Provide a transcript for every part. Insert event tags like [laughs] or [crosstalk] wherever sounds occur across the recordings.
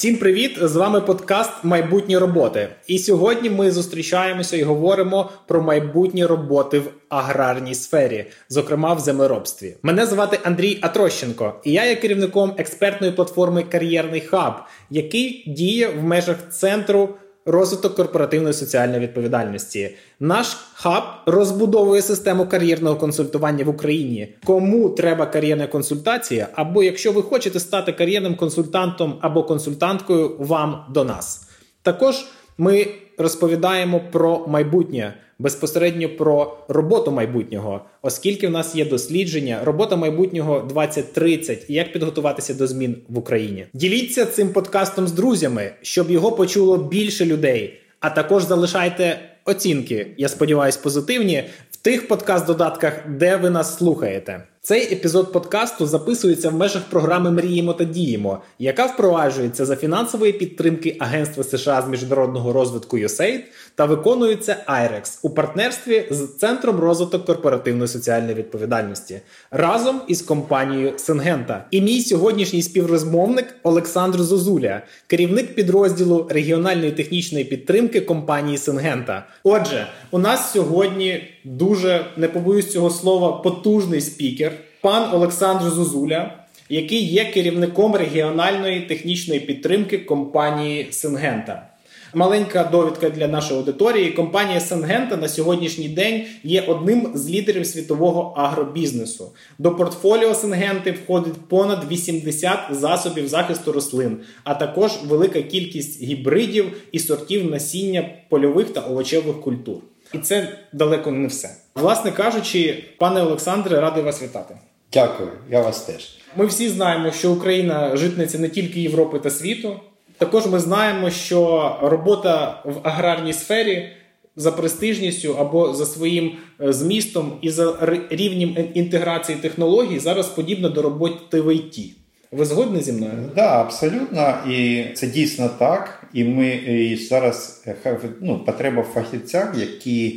Всім привіт! З вами подкаст Майбутні роботи. І сьогодні ми зустрічаємося і говоримо про майбутні роботи в аграрній сфері, зокрема в землеробстві. Мене звати Андрій Атрощенко, і я є керівником експертної платформи Кар'єрний хаб, який діє в межах центру. Розвиток корпоративної соціальної відповідальності. Наш хаб розбудовує систему кар'єрного консультування в Україні. Кому треба кар'єрна консультація, або якщо ви хочете стати кар'єрним консультантом або консультанткою, вам до нас. Також ми розповідаємо про майбутнє безпосередньо про роботу майбутнього, оскільки в нас є дослідження, робота майбутнього 2030 і як підготуватися до змін в Україні. Діліться цим подкастом з друзями, щоб його почуло більше людей. А також залишайте оцінки. Я сподіваюся, позитивні в тих подкаст-додатках, де ви нас слухаєте. Цей епізод подкасту записується в межах програми Мріємо та діємо, яка впроваджується за фінансової підтримки Агентства США з міжнародного розвитку USAID та виконується IREX у партнерстві з Центром розвиток корпоративної соціальної відповідальності разом із компанією Сингента. І мій сьогоднішній співрозмовник Олександр Зозуля, керівник підрозділу регіональної технічної підтримки компанії Сингента. Отже, у нас сьогодні дуже не побоюсь цього слова потужний спікер пан Олександр Зозуля, який є керівником регіональної технічної підтримки компанії Сингента. Маленька довідка для нашої аудиторії. Компанія Сенгента на сьогоднішній день є одним з лідерів світового агробізнесу. До портфоліо Сенгенти входить понад 80 засобів захисту рослин, а також велика кількість гібридів і сортів насіння польових та овочевих культур. І це далеко не все. Власне кажучи, пане Олександре, радий вас вітати. Дякую, я вас теж. Ми всі знаємо, що Україна житниця не тільки Європи та світу. Також ми знаємо, що робота в аграрній сфері за престижністю або за своїм е, змістом і за рівнем інтеграції технологій зараз подібна до роботи в ІТ. Ви згодні зі мною? Так, да, абсолютно, і це дійсно так. І ми і зараз е, ну, потреба в фахівцях, які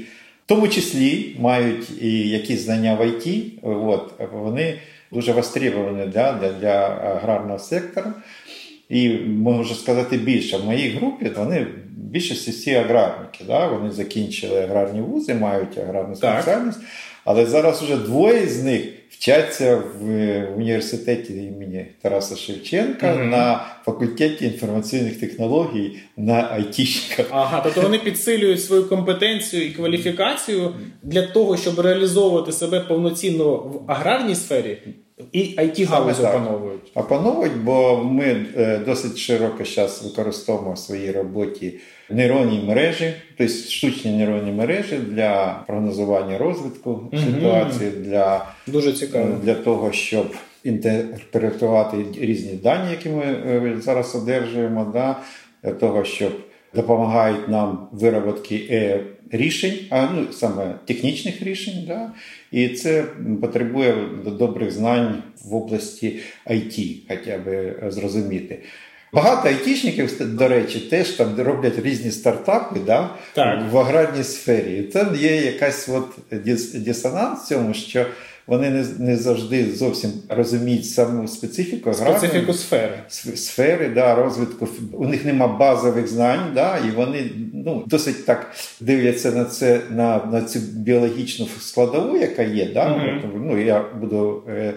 в тому числі мають і якісь знання в ІТ, от, вони дуже востребовані для, для, для аграрного сектора. І можу сказати більше, в моїй групі вони більшості всі аграрники. Да? Вони закінчили аграрні вузи, мають аграрну спеціальність, але зараз вже двоє з них вчаться в університеті імені Тараса Шевченка mm-hmm. на факультеті інформаційних технологій на айтішниках. Ага, тобто вони підсилюють свою компетенцію і кваліфікацію для того, щоб реалізовувати себе повноцінно в аграрній сфері. І it галузь опановують. Опановують, бо ми е, досить широко зараз використовуємо в своїй роботі нейронні мережі, тобто штучні нейронні мережі для прогнозування розвитку угу. ситуації, для дуже цікаво е, для того, щоб інтерпретувати різні дані, які ми е, зараз одержуємо, да, для того, щоб допомагають нам вироботки рішень, а ну саме технічних рішень. Да? І це потребує добрих знань в області IT, хоча б зрозуміти. Багато айтішників, до речі, теж там роблять різні стартапи да, так. в аграрній сфері. І там є якась от дисонанс в цьому, що вони не не завжди зовсім розуміють саму специфіку Специфіку сфери сфери, да, розвитку. У них нема базових знань, да, і вони ну, досить так дивляться на це на на цю біологічну складову, яка є. Да? Mm-hmm. Ну, Я буду. Е,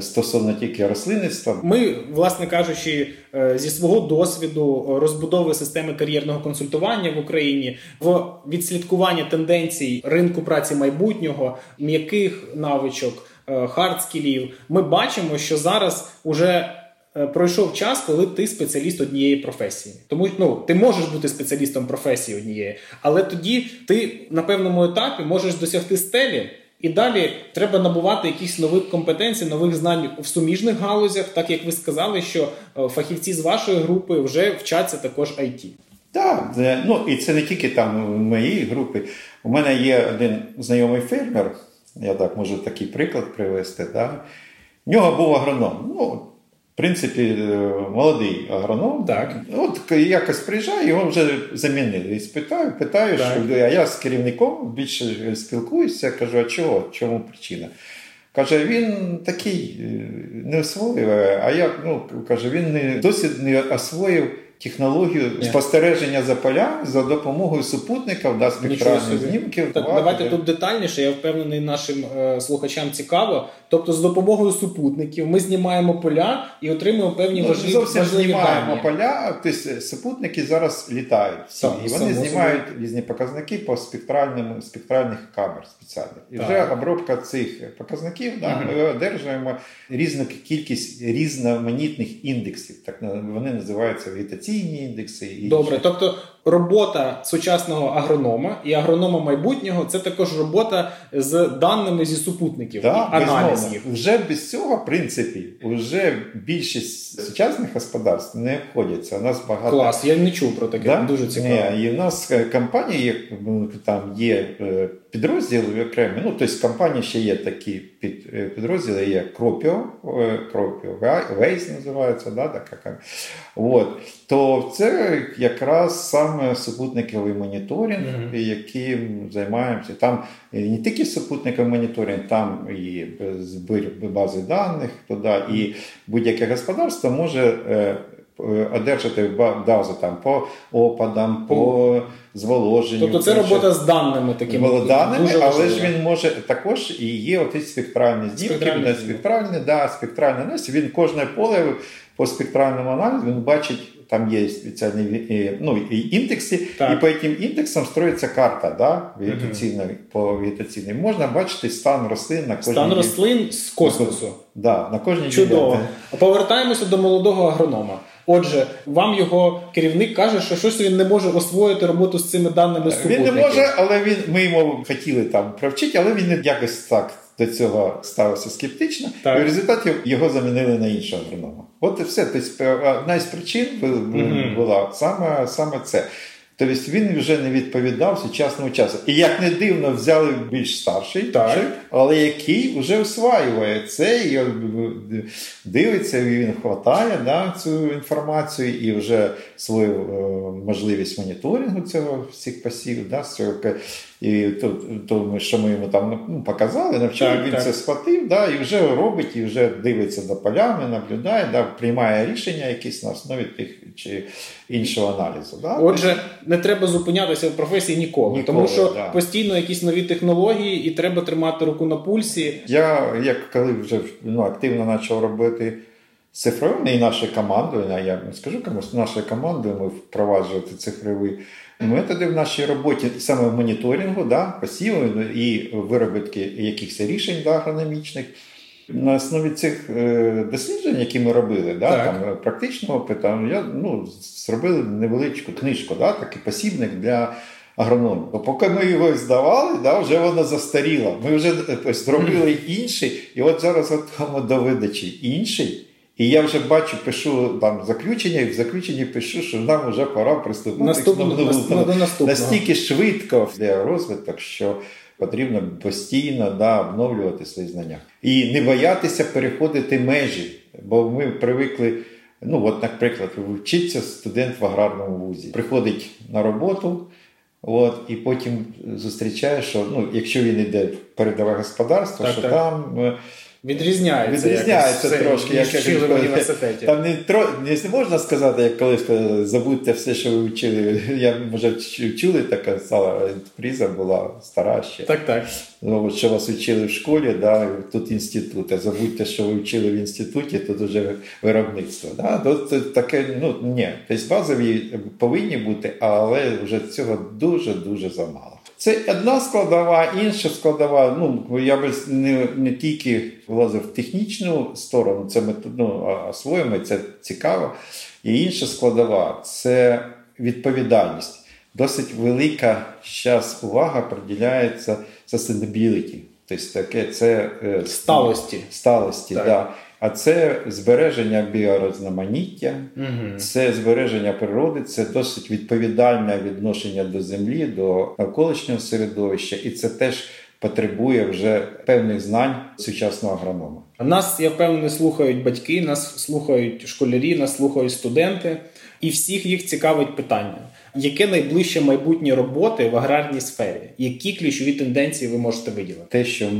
Стосовно тільки рослинництва, ми, власне кажучи, е, зі свого досвіду розбудови системи кар'єрного консультування в Україні в відслідкування тенденцій ринку праці майбутнього, м'яких навичок, е, хардскілів, ми бачимо, що зараз уже е, пройшов час, коли ти спеціаліст однієї професії. Тому ну ти можеш бути спеціалістом професії однієї, але тоді ти на певному етапі можеш досягти стелі. І далі треба набувати якісь нових компетенцій, нових знань в суміжних галузях, так як ви сказали, що е, фахівці з вашої групи вже вчаться також IT. Так, ну і це не тільки там в моїй групі. У мене є один знайомий фермер, я так можу такий приклад привести. Да? В нього був агроном. Ну, принципі, е, молодий агроном. Так. От якось приїжджає, його вже замінили. І спитаю, питаю, так. що а я з керівником більше спілкуюся, кажу, а чого? Чому причина? Каже, він такий е, не освоїв, а я ну каже, він не досі не освоїв технологію yeah. спостереження за поля за допомогою супутників, да, спектральних знімків. Так, давайте тут детальніше. Я впевнений, нашим е, слухачам цікаво. Тобто, з допомогою супутників ми знімаємо поля і отримуємо певні ну, важливі зовсім важливі знімаємо дані. поля. Тобто супутники зараз літають всі, так, і вони знімають собі. різні показники по спектральним спектральних камер спеціальних. І так. вже обробка цих показників да, uh ми одержуємо різну кількість різноманітних індексів. Так вони називаються вегетаційні індекси. І Добре, тобто робота сучасного агронома і агронома майбутнього це також робота з даними зі супутників да, і їх. Вже без цього, в принципі, вже більшість сучасних господарств не обходяться. У нас багато клас. Я не чув про таке. Да? Дуже цікаво. Ні, І в нас е, компанії як там є е, підрозділи окремі. Ну тобто в компанії ще є такі під е, підрозділи. Є Кропіо, Кропіо Вейс називається, да, така. От. То це якраз саме супутниковий моніторинг, mm-hmm. яким займаємося. Там не тільки супутниковий моніторинг, там і збір бази даних туди, і будь-яке господарство може. Е, одержати базу там по опадам, по зволоженню. Тобто це робота з даними такими даними, дуже але ж він може також і є оці спектральні знімки, спектральні, спектральні, да, спектральні. Він кожне поле по спектральному аналізу він бачить, там є спеціальні ну, індекси, так. і по цим індексам строїться карта да, вегетаційна, угу. по вегетаційній. Можна бачити стан рослин на кожній Стан рослин з космосу. Да, на кожній Чудово. Повертаємося до молодого агронома. Отже, вам його керівник каже, що щось він не може освоїти роботу з цими даними. Він не може, але він ми йому хотіли там провчити, але він якось так до цього ставився скептично. Так. І в результаті його замінили на іншого агронома. От і все. Тобто, одна із причин була саме, саме це. Тобто він вже не відповідав сучасному часу. І як не дивно, взяли більш старший, так. але який вже осваює це, і дивиться, і він хватає да, цю інформацію і вже свою е, можливість моніторингу цього всіх пасів, да, і то, то що ми йому там ну, показали, навчили, так, він так. це схватив, да, і вже робить, і вже дивиться до полями, наблюдає, да, приймає рішення якісь на основі тих чи іншого аналізу. Да? Отже, не треба зупинятися в професії ніколи, ніколи тому що да. постійно якісь нові технології, і треба тримати руку на пульсі. Я, як коли вже ну, активно почав робити. Цифровими і нашою командою, я не скажу комусь, нашою командою ми впроваджувати цифрові методи в нашій роботі, саме в моніторингу, да, посіву і виробітки якихось рішень да, агрономічних. На основі цих е, досліджень, які ми робили, да, там, практичного питання, я ну, зробили невеличку книжку, да, такий посібник для агрономів. Поки ми його здавали, да, вже воно застаріло. Ми вже е, зробили інший, і от зараз готуємо до видачі інший. І я вже бачу, пишу там заключення, і в заключенні пишу, що нам вже пора приступити Наступно, до наступного. настільки швидко для розвиток, що потрібно постійно да, обновлювати свої знання. І не боятися переходити межі, бо ми привикли. Ну, от, наприклад, вчиться студент в аграрному вузі, приходить на роботу, от, і потім зустрічає, що ну, якщо він йде в передове господарство, так, що так. там. Е, Відрізняється Відрізняється якось, трошки, як вчили в університеті. Там не тро... не можна сказати, як колись забудьте все, що ви вчили. [laughs] Я може чули, така стала приза була стара ще. Так, так. Ну, Що вас вчили в школі, да, тут інститут. А забудьте, що ви вчили в інституті, тут вже виробництво. Да? Тут таке, ну ні, тобто базові повинні бути, але вже цього дуже-дуже замало. Це одна складова, інша складова. Ну я би не не тільки влазив в технічну сторону, це ми ну, освоїмо, це цікаво. І інша складова це відповідальність. Досить велика зараз увага приділяється sustainability. Тобто таке це е, сталості. Сталості, так. Да. А це збереження біорозноманіття, угу. це збереження природи, це досить відповідальне відношення до землі, до навколишнього середовища, і це теж потребує вже певних знань сучасного агронома. Нас, я впевнений, слухають батьки, нас слухають школярі, нас слухають студенти, і всіх їх цікавить питання: яке найближче майбутнє роботи в аграрній сфері? Які ключові тенденції ви можете виділити? Те, що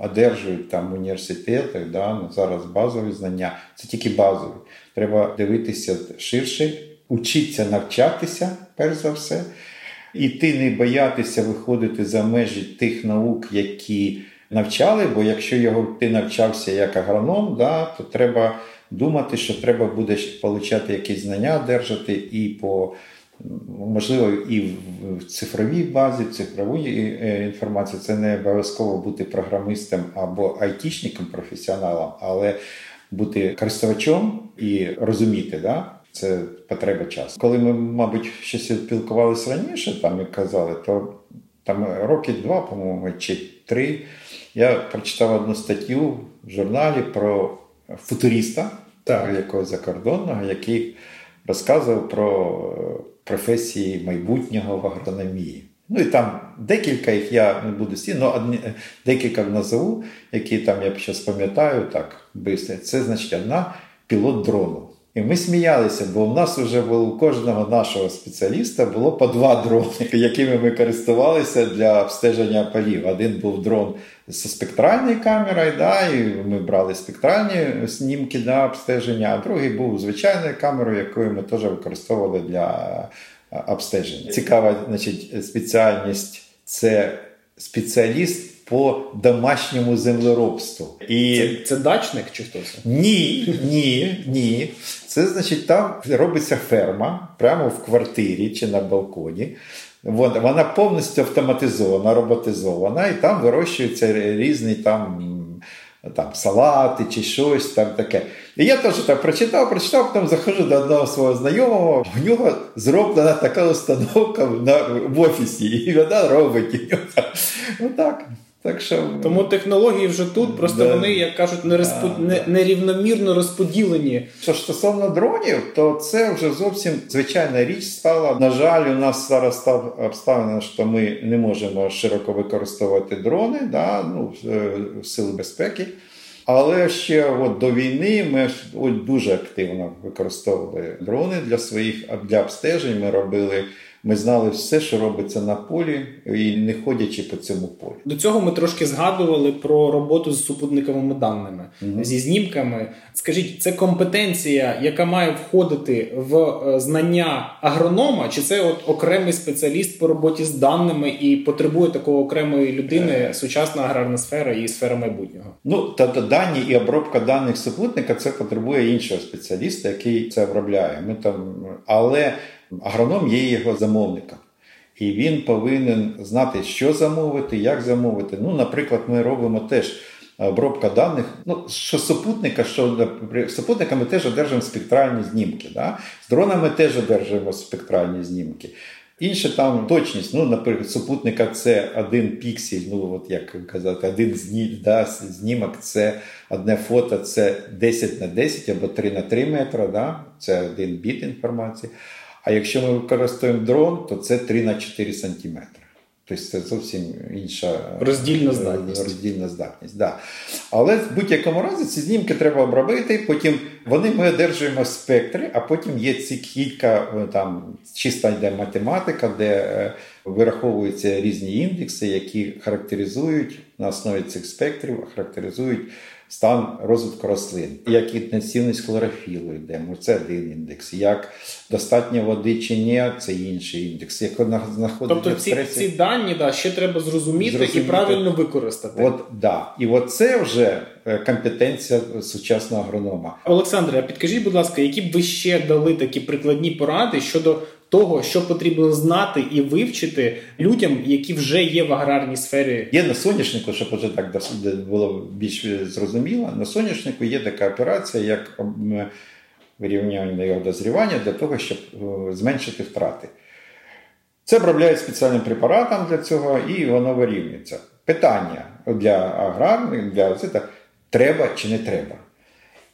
одержують там університети, да, ну, зараз базові знання, це тільки базові. Треба дивитися ширше, учитися навчатися, перш за все. І ти не боятися виходити за межі тих наук, які навчали, бо якщо його ти навчався як агроном, да, то треба думати, що треба буде отримати якісь знання, одержати і по можливо і в цифровій базі, цифровій е, інформації. Це не обов'язково бути програмистом або айтішником, професіоналом, але бути користувачом і розуміти, да, це потреба часу. Коли ми, мабуть, ще спілкувалися раніше, там і казали, то там роки два, по-моєму, чи три, я прочитав одну статтю в журналі про футуриста, так. якогось закордонного, який розказував про професії майбутнього в агрономії. Ну і там декілька їх я не буду сі, але декілька назову, які там я зараз пам'ятаю так швидко. Це значить одна пілот дрону. І ми сміялися, бо в нас вже було у кожного нашого спеціаліста було по два дрони, [laughs] якими ми користувалися для обстеження полів. Один був дрон зі спектральною камерою, да, і ми брали спектральні знімки для обстеження, а другий був звичайною камерою, якою ми теж використовували для обстеження. Цікава значить, спеціальність це спеціаліст по домашньому землеробству. І... Це це дачник чи хто це? Ні, ні, ні. Це значить, там робиться ферма прямо в квартирі чи на балконі. Вона повністю автоматизована, роботизована, і там вирощуються різні там там салати чи щось там таке. І я теж так прочитав, прочитав, потім заходжу до одного свого знайомого, в нього зроблена така установка на, в офісі, і вона робить. [laughs] Отак. Так що тому технології вже тут, просто да, вони, як кажуть, не розпо... да, не, нерівномірно розподілені. Що стосовно дронів, то це вже зовсім звичайна річ стала. На жаль, у нас зараз став обставина, що ми не можемо широко використовувати дрони, да, ну, сили безпеки. Але ще от до війни ми от дуже активно використовували дрони для своїх для обстежень. Ми робили. Ми знали все, що робиться на полі, і не ходячи по цьому полі. До цього ми трошки згадували про роботу з супутниковими даними mm зі знімками. Скажіть, це компетенція, яка має входити в е, знання агронома, чи це от окремий спеціаліст по роботі з даними і потребує такого окремої людини mm сучасна аграрна сфера і сфера майбутнього? Ну тобто дані і обробка даних супутника це потребує іншого спеціаліста, який це обробляє. Ми там, але Агроном є його замовником. І він повинен знати, що замовити, як замовити. Ну, Наприклад, ми робимо теж обробка даних. Ну, що супутника, що супутника ми теж одержуємо спектральні знімки. Да? З дронами теж одержуємо спектральні знімки. Інше там точність, ну, наприклад, супутника це один піксель, ну от як казати, один зні, да, знімок, це одне фото, це 10 на 10 або 3 на 3 метри, да? це один біт інформації. А якщо ми використовуємо дрон, то це 3 на 4 см. Тобто це зовсім інша роздільна здатність. Роздільна здатність, да. Але в будь-якому разі ці знімки треба обробити, потім вони ми одержуємо спектри, а потім є ці кілька, е, там чиста йде математика, де е, вираховуються різні індекси, які характеризують на основі цих спектрів, характеризують стан розвитку рослин, як інтенсивність хлорофілу йдемо, це один індекс. Як достатньо води чи ні, це інший індекс. Як знаходиться тобто ці, стресі... ці дані да, ще треба зрозуміти, зрозуміти і правильно використати. От да. І от це вже е, компетенція сучасного агронома. Олександре, підкажіть, будь ласка, які б ви ще дали такі прикладні поради щодо того, що потрібно знати і вивчити людям, які вже є в аграрній сфері. Є на соняшнику, щоб вже так було більш зрозуміло. На соняшнику є така операція, як вирівняння його дозрівання для того, щоб е, зменшити втрати. Це обробляють спеціальним препаратом для цього, і воно вирівнюється. Питання для аграрних, для це треба чи не треба.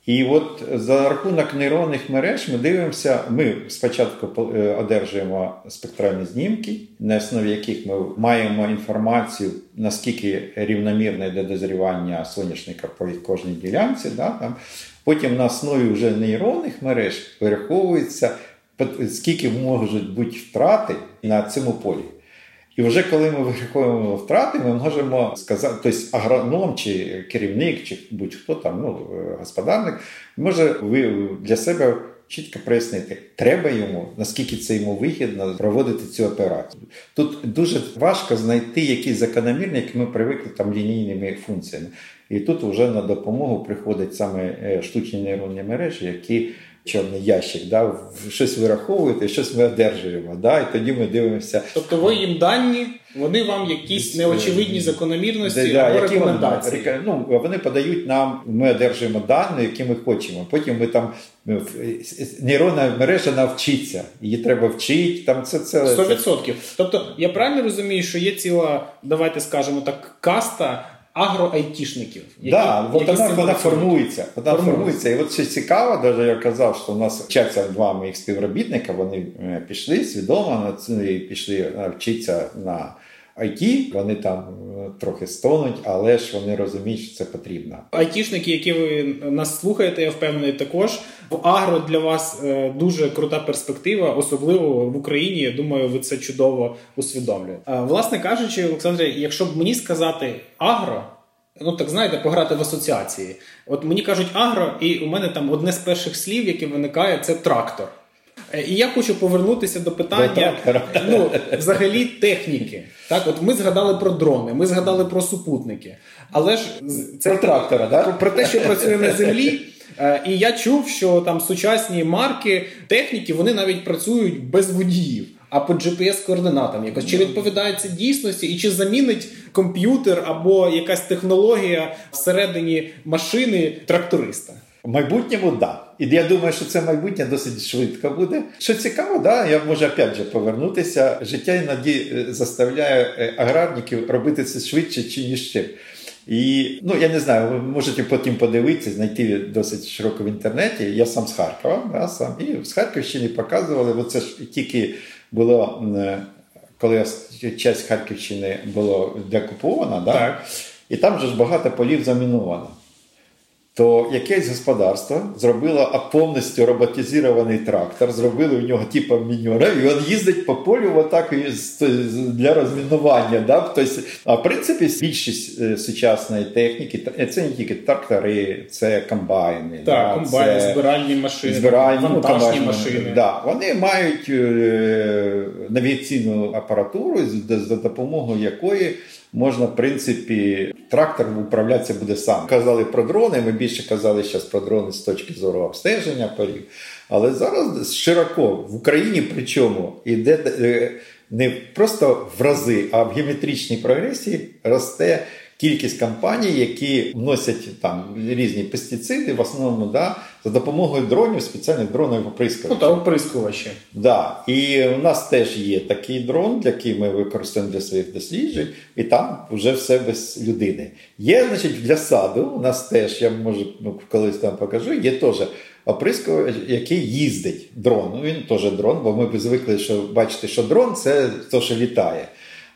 І от за рахунок нейронних мереж ми дивимося, ми спочатку е, одержуємо спектральні знімки, на основі яких ми маємо інформацію, наскільки рівномірне йде дозрівання соняшника по кожній ділянці. Да, там. Потім на основі вже нейронних мереж вираховується, скільки можуть бути втрати на цьому полі. І вже коли ми вираховуємо втрати, ми можемо сказати, тобто агроном чи керівник, чи будь-хто там, ну, господарник, може для себе чітко прояснити, треба йому, наскільки це йому вигідно проводити цю операцію. Тут дуже важко знайти якісь закономірні, ми привикли там лінійними функціями. І тут вже на допомогу приходять саме е, штучні нейронні мережі, які чорний ящик, да, щось вираховуєте, щось ми одержуємо. Да, І тоді ми дивимося. Тобто ви їм дані, вони вам якісь неочевидні закономірності да, або рекомендації. Вони, ну, вони подають нам, ми одержуємо дані, які ми хочемо. Потім ми там нейронна мережа навчиться, її треба вчити. Там це, це, 100%. Тобто я правильно розумію, що є ціла, давайте скажемо так, каста агро-айтішників. Які, да, які вона, вона формується. Вона формується. формується. І от ще цікаво, навіть я казав, що у нас вчаться два моїх співробітника, вони е, пішли свідомо на пішли вчитися на IT, вони там е, трохи стонуть, але ж вони розуміють, що це потрібно. Айтішники, які ви нас слухаєте, я впевнений, також в агро для вас е, дуже крута перспектива, особливо в Україні. Я думаю, ви це чудово усвідомлюєте. Власне кажучи, Олександре, якщо б мені сказати агро. Ну, так знаєте, пограти в асоціації. От мені кажуть агро, і у мене там одне з перших слів, яке виникає, це трактор. Е, і я хочу повернутися до питання ну, взагалі техніки. Так, от Ми згадали про дрони, ми згадали про супутники. Але ж це про трактора, да? про, про те, що працює на землі. Е, і я чув, що там сучасні марки техніки вони навіть працюють без водіїв, а по GPS-координатам якось чи відповідає це дійсності, і чи замінить комп'ютер або якась технологія всередині машини тракториста. В майбутньому да. І я думаю, що це майбутнє досить швидко буде. Що цікаво, да, я можу опять же повернутися. Життя іноді е, заставляє е, аграрників робити це швидше, чи ніж ще. І ну я не знаю, ви можете потім подивитися, знайти досить широко в інтернеті. Я сам з Харкова, да, сам і з Харківщини показували, бо це ж тільки було е, коли часть Харківщини було декупована, да? так. і там же ж багато полів заміновано то якесь господарство зробило повністю роботизований трактор, зробили у нього типу міньора, і він їздить по полю отак для розмінування. Да? Тобто, а в принципі, більшість е, сучасної техніки це не тільки трактори, це комбайни. Так, да? комбайни, це збиральні машини, збиральні, ну, вантажні машини. Да. Вони мають е, навігаційну апаратуру, за допомогою якої можна, в принципі, трактор управлятися буде сам. Казали про дрони, ми більше казали зараз про дрони з точки зору обстеження полів. Але зараз широко в Україні причому йде е, не просто в рази, а в геометричній прогресії росте кількість компаній, які вносять там різні пестициди, в основному да, за допомогою дронів, спеціальних дронових оприскувачів. Ну, та оприскувачі. Да. І у нас теж є такий дрон, який ми використовуємо для своїх досліджень, і там вже все без людини. Є, значить, для саду. У нас теж, я можу ну, колись там покажу, є теж. Оприскувач, який їздить дрон. Ну, Він теж дрон, бо ми звикли, що бачите, що дрон це те, що літає.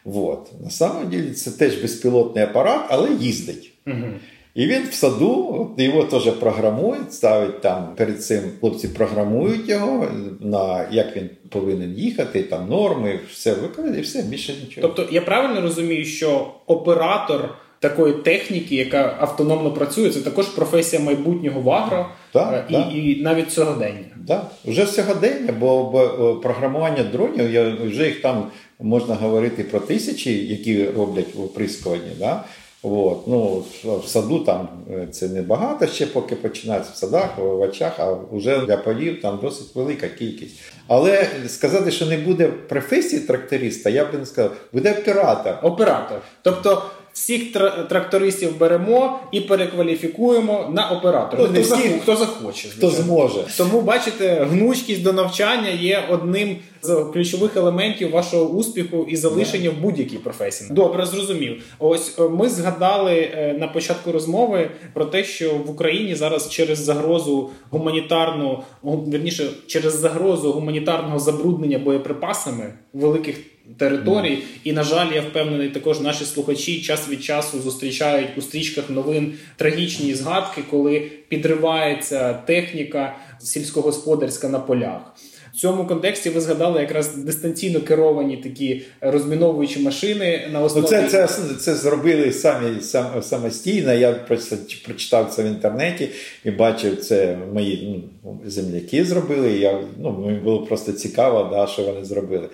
Вот. На самом деле це теж безпілотний апарат, але їздить. Угу. І він в саду, його теж програмують, ставить там перед цим хлопці програмують його, на як він повинен їхати, там норми, все виконує, і все, більше нічого. Тобто я правильно розумію, що оператор такої техніки, яка автономно працює, це також професія майбутнього в агро так, і, так. і навіть сьогодення. Так, вже сьогодення, бо, бо програмування дронів, я вже їх там можна говорити про тисячі, які роблять оприскування. Да? От. Ну, В саду там е, це не багато ще, поки починається в садах, в овочах, а вже для полів там досить велика кількість. Але сказати, що не буде професії тракториста, я б не сказав, буде оператор. Оператор. Тобто всіх трактористів беремо і перекваліфікуємо на оператора. Ну, хто, всіх, хто захоче. Хто зможе. Тому, бачите, гнучкість до навчання є одним з ключових елементів вашого успіху і залишення в будь-якій професії. Добре, зрозумів. Ось е, ми згадали е, на початку розмови про те, що в Україні зараз через загрозу гуманітарну, вірніше через загрозу гуманітарного забруднення боєприпасами великих територій. І, на жаль, я впевнений, також наші слухачі час від часу зустрічають у стрічках новин трагічні згадки, коли підривається техніка сільськогосподарська на полях. В цьому контексті ви згадали якраз дистанційно керовані такі розміновуючі машини на основі... Ну, це це, це зробили самі сам, самостійно. Я просто прочитав це в інтернеті і бачив це мої ну, земляки зробили. Я, ну, Мені було просто цікаво, да, що вони зробили.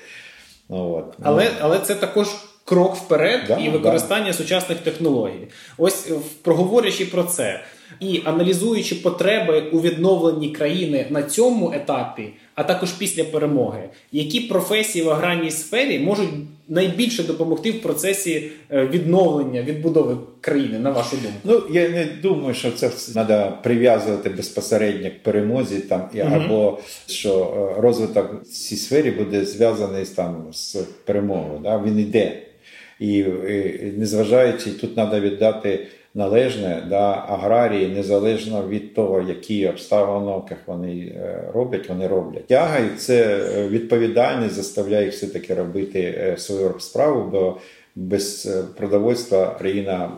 Ну, от. Але але це також крок вперед да, і використання да. сучасних технологій. Ось проговорюючи про це і аналізуючи потреби у відновленні країни на цьому етапі, а також після перемоги, які професії в аграрній сфері можуть найбільше допомогти в процесі е, відновлення відбудови країни, на вашу думку? Ну я не думаю, що це треба прив'язувати безпосередньо к перемозі, там і угу. або що е, розвиток в цій сфері буде зв'язаний там з перемогою. Да? Він йде. І, і незважаючи, тут треба віддати належне да, аграрії незалежно від того, які обставинах вони е, роблять, вони роблять. Тяга і це е, відповідальність заставляє їх все таки робити е, свою справу, бо без продовольства країна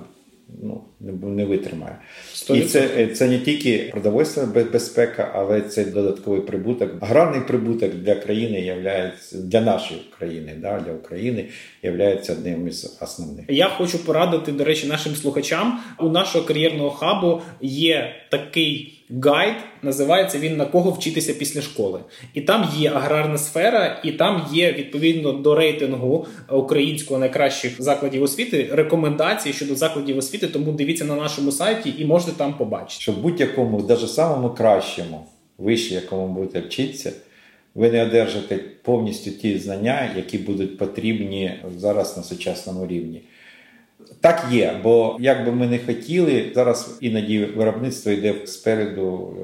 ну, не витримає. 100%. І це це не тільки продовольственна безпека, але це додатковий прибуток. Аграрний прибуток для країни є для нашої країни, да, для України є одним із основних. Я хочу порадити, до речі, нашим слухачам у нашого кар'єрного хабу є такий гайд, називається він на кого вчитися після школи. І там є аграрна сфера, і там є відповідно до рейтингу українського найкращих закладів освіти рекомендації щодо закладів освіти. Тому дивіться на нашому сайті і можете там побачити. Що будь-якому, навіть самому кращому виші, якому будете вчитися. Ви не одержите повністю ті знання, які будуть потрібні зараз на сучасному рівні. Так є, бо як би ми не хотіли, зараз іноді виробництво йде спереду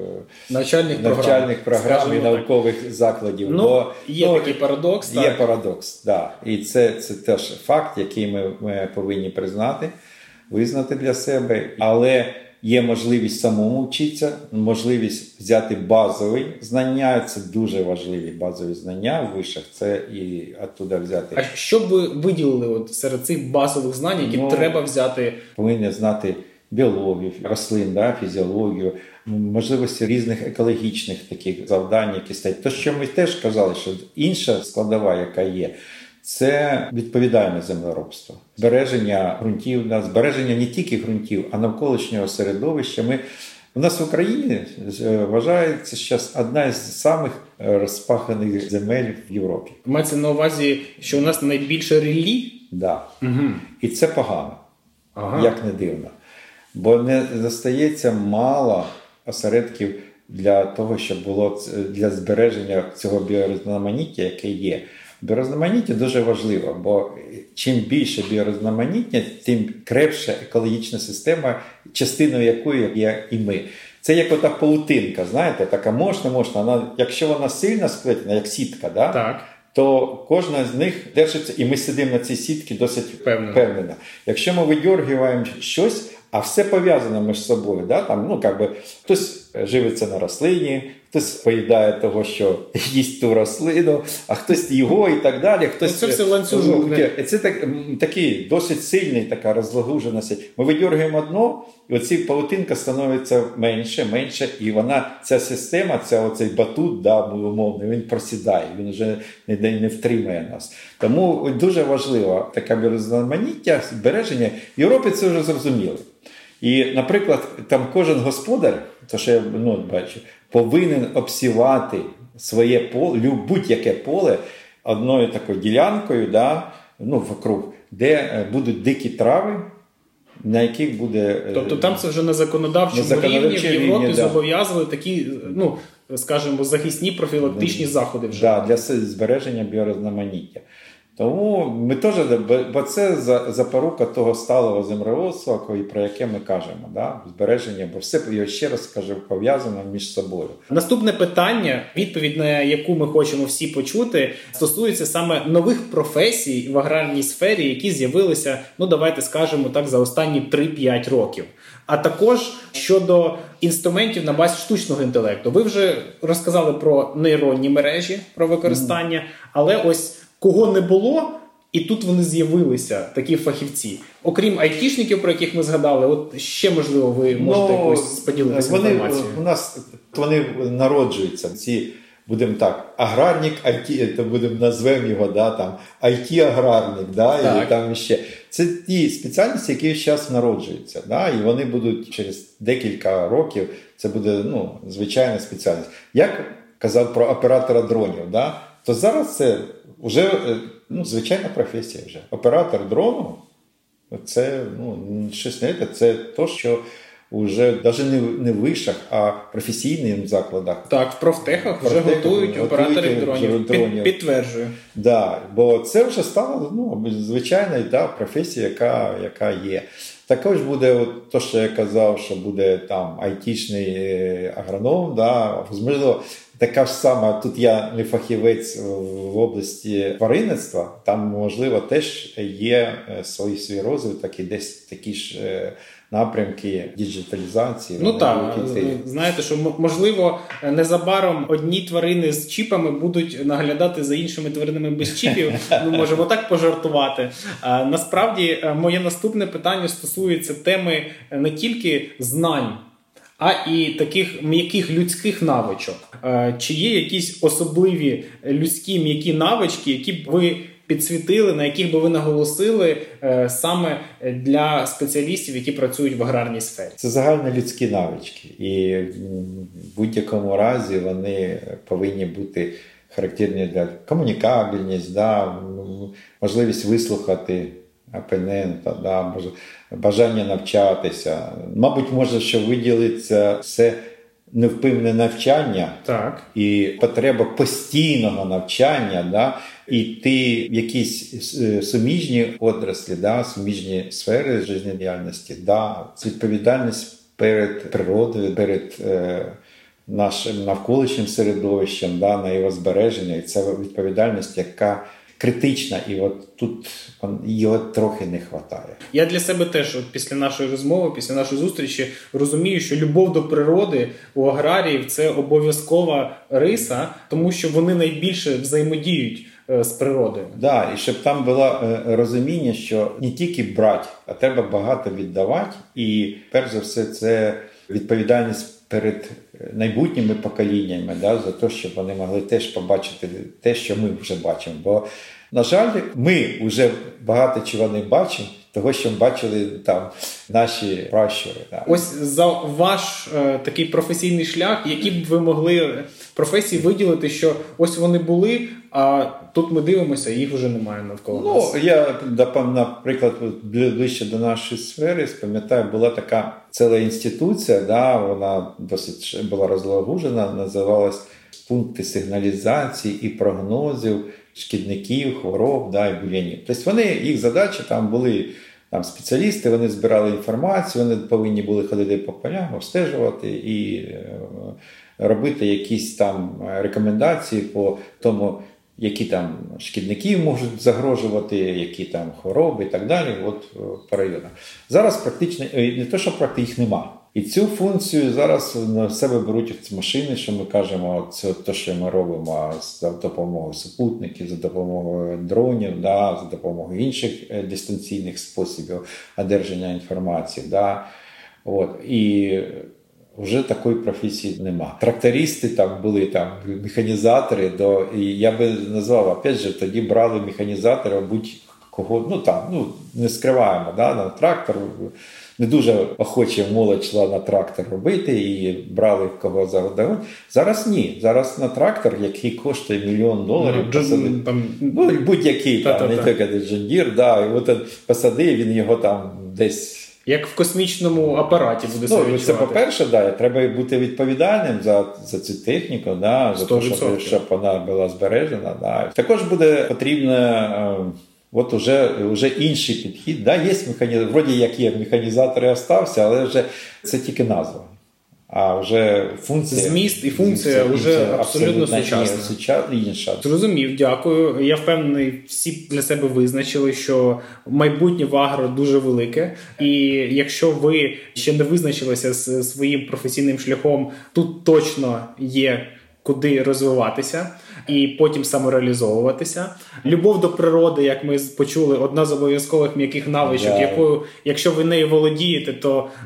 е, навчальних, навчальних програм, програм і наукових так. закладів. Ну, бо Є ну, такий парадокс. Є так. парадокс, да. І це це теж факт, який ми, ми повинні признати, визнати для себе. Але Є можливість самому вчитися, можливість взяти базові знання. Це дуже важливі базові знання в вишах. Це і оттуда взяти. А що б ви виділили от серед цих базових знань, які ну, треба взяти? Повинні знати біологію, рослин, да, фізіологію, можливості різних екологічних таких завдань, які стають. То, що ми теж казали, що інша складова, яка є це відповідальне землеробство, збереження ґрунтів, збереження не тільки ґрунтів, а навколишнього середовища. Ми у нас в Україні е, вважається зараз одна з самих е, розпаханих земель в Європі. Мається на увазі, що у нас найбільше релі? Да. Угу. І це погано, ага. як не дивно. Бо не застається мало осередків для того, щоб було для збереження цього біорізноманіття, яке є. Біорозноманіття дуже важливо, бо чим більше біорозноманіття, тим крепша екологічна система, частиною якої є і ми. Це як ота паутинка, знаєте, така можна, можна. Вона, якщо вона сильно сплетена, як сітка, да? так. то кожна з них держиться, і ми сидимо на цій сітці досить впевнено. Якщо ми видергуємо щось, а все пов'язано між собою. Да? Там, ну, би, Хтось живиться на рослині, хтось поїдає того, що їсть ту рослину, а хтось його і так далі. Хтось Це все ланцюжок. Це так, такий досить сильний така розлагуженість. Ми видергуємо одно, і оці паутинка становиться менше, менше, і вона, ця система, ця оцей батут, да, умовний, він просідає, він вже не, не втримає нас. Тому дуже важливо таке різноманіття, збереження. В Європі це вже зрозуміли. І, наприклад, там кожен господар, то що я ну, бачу, повинен обсівати своє поле, будь-яке поле одною такою ділянкою, да, ну, вокруг, де е, будуть дикі трави. На яких буде. Е, тобто там це вже на законодавчому, на законодавчому рівні в Європі да. зобов'язували такі, ну, скажімо, захисні профілактичні заходи вже. Да, для збереження біорозноманіття. Тому ми теж, бо це запорука того сталого землеробства, про яке ми кажемо, да? збереження, бо все я ще раз скажу, пов'язано між собою. Наступне питання, відповідь на яку ми хочемо всі почути, стосується саме нових професій в аграрній сфері, які з'явилися, ну давайте скажемо так, за останні 3-5 років. А також щодо інструментів на базі штучного інтелекту, ви вже розказали про нейронні мережі, про використання, але ось кого не було, і тут вони з'явилися, такі фахівці. Окрім айтішників, про яких ми згадали, от ще можливо, ви можете ну, якось поділитися вони, інформацією. У нас вони народжуються. Ці будемо так, аграрник, IT, то будемо назвемо його, да, там IT-аграрник, да, так. і там ще. Це ті спеціальності, які зараз народжуються. Да, І вони будуть через декілька років, це буде ну, звичайна спеціальність. Як казав про оператора дронів, да, то зараз це вже е, ну, звичайна професія. вже. Оператор дрону це ну, щось не це то, що вже навіть не не в вишах, а в професійних закладах. Так, в профтехах вже готують операторів дронів. дронів. Під, підтверджую. Да, Бо це вже стало ну, звичайна да, професія, яка яка є. Також буде от то, що я казав, що буде там айтішний е, агроном, да, можливо, така ж сама, тут я не фахівець в області тваринництва, там, можливо, теж є е, свій свій розвиток і десь такі ж е, напрямки діджиталізації. Ну так, знаєте, що можливо незабаром одні тварини з чіпами будуть наглядати за іншими тваринами без чіпів. [laughs] Ми можемо так пожартувати. А, Насправді, е, моє наступне питання стосується теми не тільки знань а і таких м'яких людських навичок. Е, чи є якісь особливі людські м'які навички, які б ви підсвітили, на яких би ви наголосили е, саме для спеціалістів, які працюють в аграрній сфері? Це загальні людські навички, і в будь-якому разі вони повинні бути характерні для комунікабельність, да, можливість вислухати опонента, да, бажання навчатися. Мабуть, може, що виділиться все невпинне навчання так. і потреба постійного навчання, да, і ти якісь е, суміжні отраслі, да, суміжні сфери життєдіяльності, да, відповідальність перед природою, перед е, нашим навколишнім середовищем, да, на його збереження, і це відповідальність, яка критична, і от тут його трохи не вистачає. Я для себе теж от після нашої розмови, після нашої зустрічі розумію, що любов до природи у аграріїв це обов'язкова риса, тому що вони найбільше взаємодіють. Е, з природою, да, і щоб там було е, розуміння, що не тільки брати, а треба багато віддавати. І перш за все, це відповідальність перед майбутніми поколіннями, да, за те, щоб вони могли теж побачити те, що ми вже бачимо. Бо, на жаль, ми вже багато чого не бачимо. Того, що бачили там наші пращури. Да. Ось за ваш е, такий професійний шлях, які б ви могли професії виділити, що ось вони були, а тут ми дивимося, їх вже немає навколо. Ну нас. я наприклад, ближче до нашої сфери, пам'ятаю, була така ціла інституція, да, вона досить була розлагужена, називалась пункти сигналізації і прогнозів шкідників, хвороб да, і бур'янів. Тобто вони їх задачі там були. Там спеціалісти вони збирали інформацію, вони повинні були ходити по полям, обстежувати і е, робити якісь там рекомендації по тому, які там шкідники можуть загрожувати, які там хвороби і так далі. От е, по районах. Зараз практично е, не те, що практично їх нема. І цю функцію зараз на себе беруть ці машини, що ми кажемо, це те, що ми робимо за допомогою супутників, за допомогою дронів, да, за допомогою інших е, дистанційних способів одержання інформації. Да. От. І вже такої професії нема. Трактористи там були там механізатори, до і я би назвав, опять же, тоді брали механізатора будь-кого, ну там, ну не скриваємо, да, на трактор. Не дуже охоче молодь йшла на трактор робити і брали в кого за годину. Зараз ні. Зараз на трактор, який коштує мільйон доларів, ну, посадив, там... будь-який там, не тільки джендір, да, і от посадив, він його там десь як в космічному апараті буде себе Ну, це по-перше, да, треба бути відповідальним за за цю техніку, да, за те, щоб, щоб вона була збережена. Да. Також буде потрібно. От уже вже інший підхід. Да, Є механізм, вроді як є механізатори остався, але вже це тільки назва. А вже функція зміст і функція вже абсолютно, абсолютно сучасна. інша. Зрозумів, дякую. Я впевнений, всі для себе визначили, що майбутнє в агро дуже велике. І якщо ви ще не визначилися з своїм професійним шляхом, тут точно є куди розвиватися і потім самореалізовуватися. Любов до природи, як ми почули, одна з обов'язкових м'яких навичок, yeah. якою, якщо ви нею володієте, то е,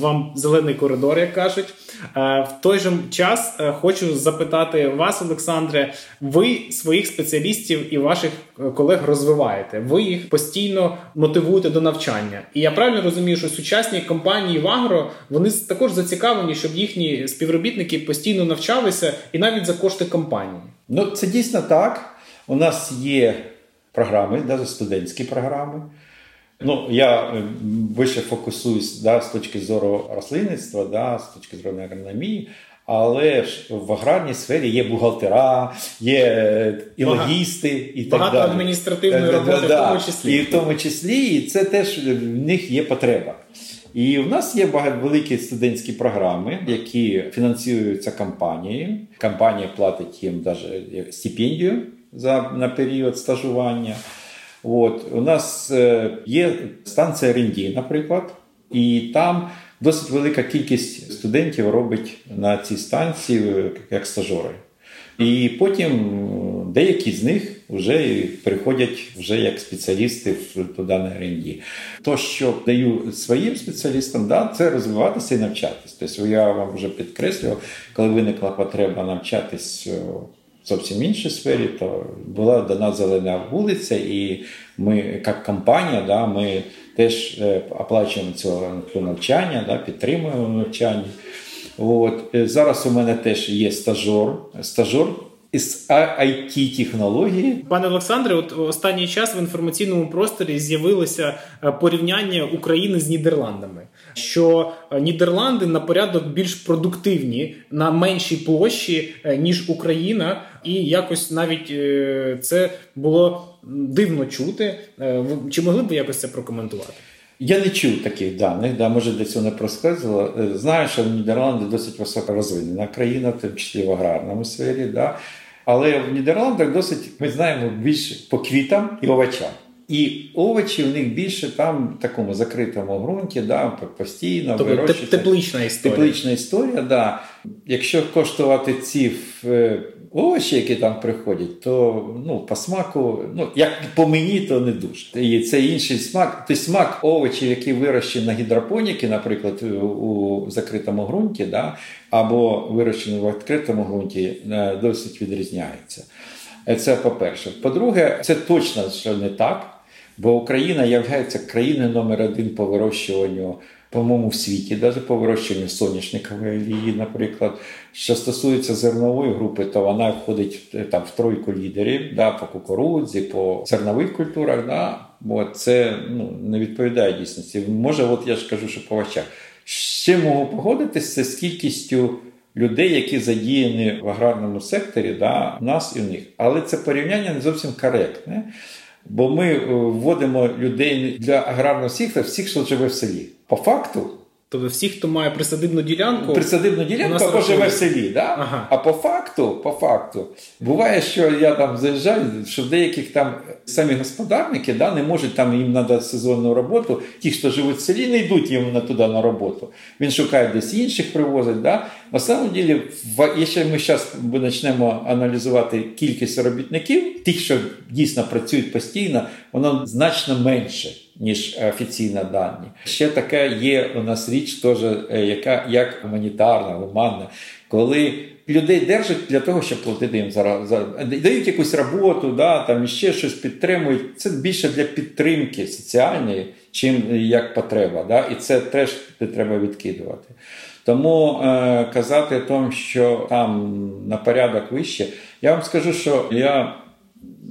вам зелений коридор, як кажуть. Е, в той же час е, хочу запитати вас, Олександре, ви своїх спеціалістів і ваших колег розвиваєте. Ви їх постійно мотивуєте до навчання. І я правильно розумію, що сучасні компанії в агро вони також зацікавлені, щоб їхні співробітники постійно навчалися і навіть за кошти компанії. Ну, це дійсно так. У нас є програми, навіть студентські програми. Ну, Я більше фокусуюсь да, з точки зору рослинництва, да, з точки зору агрономії, але ж в аграрній сфері є бухгалтера, є і логісти, і так Багато далі. адміністративної е, роботи да, в тому числі. І в тому числі, і це теж в них є потреба. І в нас є великі студентські програми, які фінансуються компанією. Компанія платить їм навіть стипендію за на період стажування. От у нас е, є станція R&D, наприклад, і там досить велика кількість студентів робить на цій станції е, як стажори. І потім деякі з них вже приходять вже як спеціалісти туди на R&D. То, що даю своїм спеціалістам, да, це розвиватися і навчатись. Тобто я вам вже підкреслював, коли виникла потреба навчатись в зовсім іншій сфері, то була дана зелена вулиця, і ми, як компанія, да, ми теж е, оплачуємо цього навчання, да, підтримуємо навчання. От. Е, зараз у мене теж є стажор. стажор із it технології пане Олександре, от останній час в інформаційному просторі з'явилося е, порівняння України з Нідерландами, що е, Нідерланди на порядок більш продуктивні на меншій площі ніж Україна, і якось навіть це було дивно чути. Чи могли б ви якось це прокоментувати? Я не чув таких даних, да, може для цього не. Знаю, що Нідерланди досить високо розвинена країна, в тому числі в аграрному сфері. Да. Але в Нідерландах досить ми знаємо більше по квітам і овочам. І овочі в них більше там в такому закритому ґрунті, да, постійно тобто вирощується. Теплична історія. Теплична історія, да. Якщо коштувати ці е, овочі, які там приходять, то ну, по смаку, ну, як по мені, то не дуже. І це інший смак. Тобто смак овочів, які вирощені на гідропоніки, наприклад, у закритому ґрунті, да, або вирощені в відкритому ґрунті, е, досить відрізняється. Е, це по-перше. По-друге, це точно що не так, бо Україна є країною номер один по вирощуванню по-моєму, в світі, навіть по вирощенню соняшникової олії, наприклад. Що стосується зернової групи, то вона входить е, там в тройку лідерів да, по кукурудзі, по зернових культурах. Да, бо це ну, не відповідає дійсності. Може, от я ж кажу, що по овочах. Ще можу погодитися з кількістю. Людей, які задіяні в аграрному секторі, да, нас і в них. Але це порівняння не зовсім коректне, бо ми е, вводимо людей для аграрного сектора, всіх, хто живе в селі. По факту. Тобто всі, хто має присадибну ділянку, присадибну ділянку або живе в селі. Да? Ага. А по факту, по факту, буває, що я там заїжджаю, що в деяких там самі господарники да, не можуть там їм надати сезонну роботу. Ті, хто живуть в селі, не йдуть їм на туди на роботу. Він шукає десь інших, привозить. Да? На самом деле, якщо ми зараз почнемо аналізувати кількість робітників, тих, що дійсно працюють постійно, воно значно менше ніж офіційні дані. Ще така є у нас річ, теж, е, яка як гуманітарна, гуманна, коли людей держать для того, щоб платити їм за, дають якусь роботу, да, там ще щось підтримують. Це більше для підтримки соціальної, чим як потреба. Да, І це теж треба відкидувати. Тому е, казати, тому, що там на порядок вище, я вам скажу, що я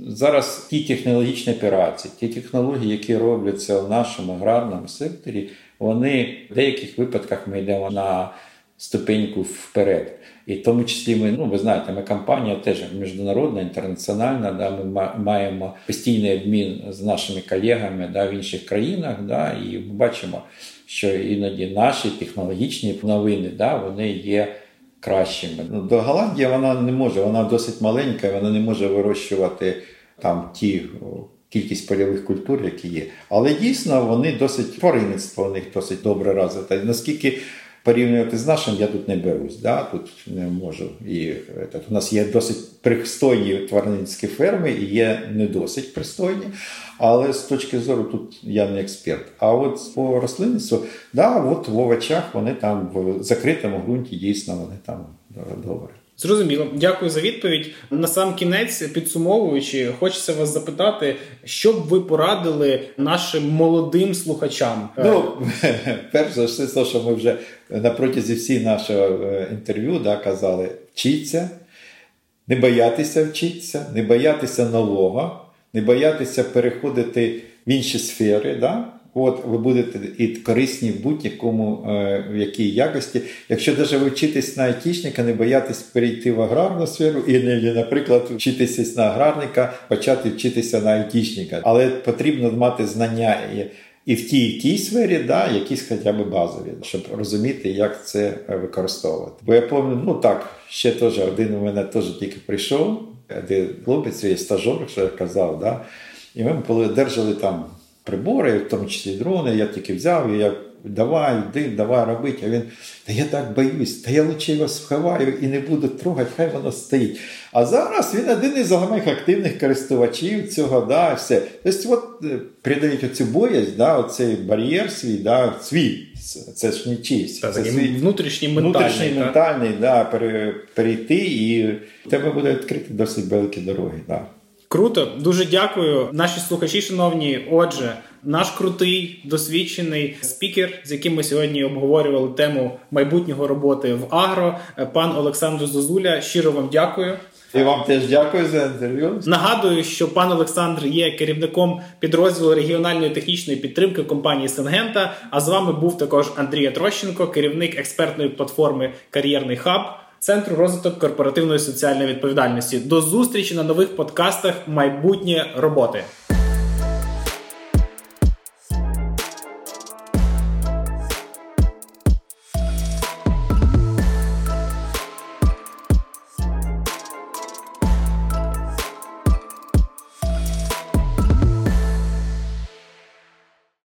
Зараз ті технологічні операції, ті технології, які робляться в нашому аграрному секторі, вони в деяких випадках ми йдемо на ступеньку вперед. І в тому числі ми, ну ви знаєте, ми компанія теж міжнародна, інтернаціональна. Да, Ми маємо постійний обмін з нашими колегами да, в інших країнах. Да, І ми бачимо, що іноді наші технологічні новини да, вони є кращими. Ну, До Голландії вона не може, вона досить маленька, вона не може вирощувати там ті. Кількість польових культур, які є, але дійсно вони досить тваринництво у них досить добре розвите. Наскільки порівнювати з нашим, я тут не берусь. Да? Тут не можу. І так, У нас є досить пристойні тваринницькі ферми і є не досить пристойні. Але з точки зору тут я не експерт. А от по рослинництву, да, от в овочах вони там в закритому ґрунті дійсно вони там добре. Зрозуміло, дякую за відповідь. На сам кінець, підсумовуючи, хочеться вас запитати, що б ви порадили нашим молодим слухачам? Ну [laughs] перш за все, те, що ми вже на протязі всі нашого е, інтерв'ю да, казали: вчіться, не боятися вчитися, не боятися нового, не боятися переходити в інші сфери. Да? От ви будете і корисні в будь-якому е, в якій якості. Якщо навіть ви на айтішника, не боятись перейти в аграрну сферу, і не, наприклад, вчитися на аграрника, почати вчитися на айтішника. Але потрібно мати знання і, в тій і тій сфері, да, якісь хоча б базові, щоб розуміти, як це використовувати. Бо я пам'ятаю, ну так, ще теж один у мене теж тільки прийшов, де хлопець, є що я казав, да, і ми держали там прибори, в тому числі дрони, я тільки взяв і я давай, йди, давай робити. А він, та я так боюсь, та я лучше його сховаю і не буду трогати, хай воно стоїть. А зараз він один із самих активних користувачів цього, да, все. Тобто, от е, придають оцю боязнь, да, оцей бар'єр свій, да, свій. Це ж не чийсь. Це свій внутрішній ментальний, внутрішній ментальний да, перейти, і в тебе буде відкрити досить великі дороги. Да. Круто, дуже дякую. Наші слухачі, шановні. Отже, наш крутий досвідчений спікер, з яким ми сьогодні обговорювали тему майбутнього роботи в Агро, пан Олександр Зозуля. Щиро вам дякую. І вам теж дякую за інтерв'ю. Нагадую, що пан Олександр є керівником підрозділу регіональної технічної підтримки компанії Сенгента. А з вами був також Андрій Трощенко, керівник експертної платформи Кар'єрний хаб. Центру розвиток корпоративної соціальної відповідальності. До зустрічі на нових подкастах майбутнє роботи.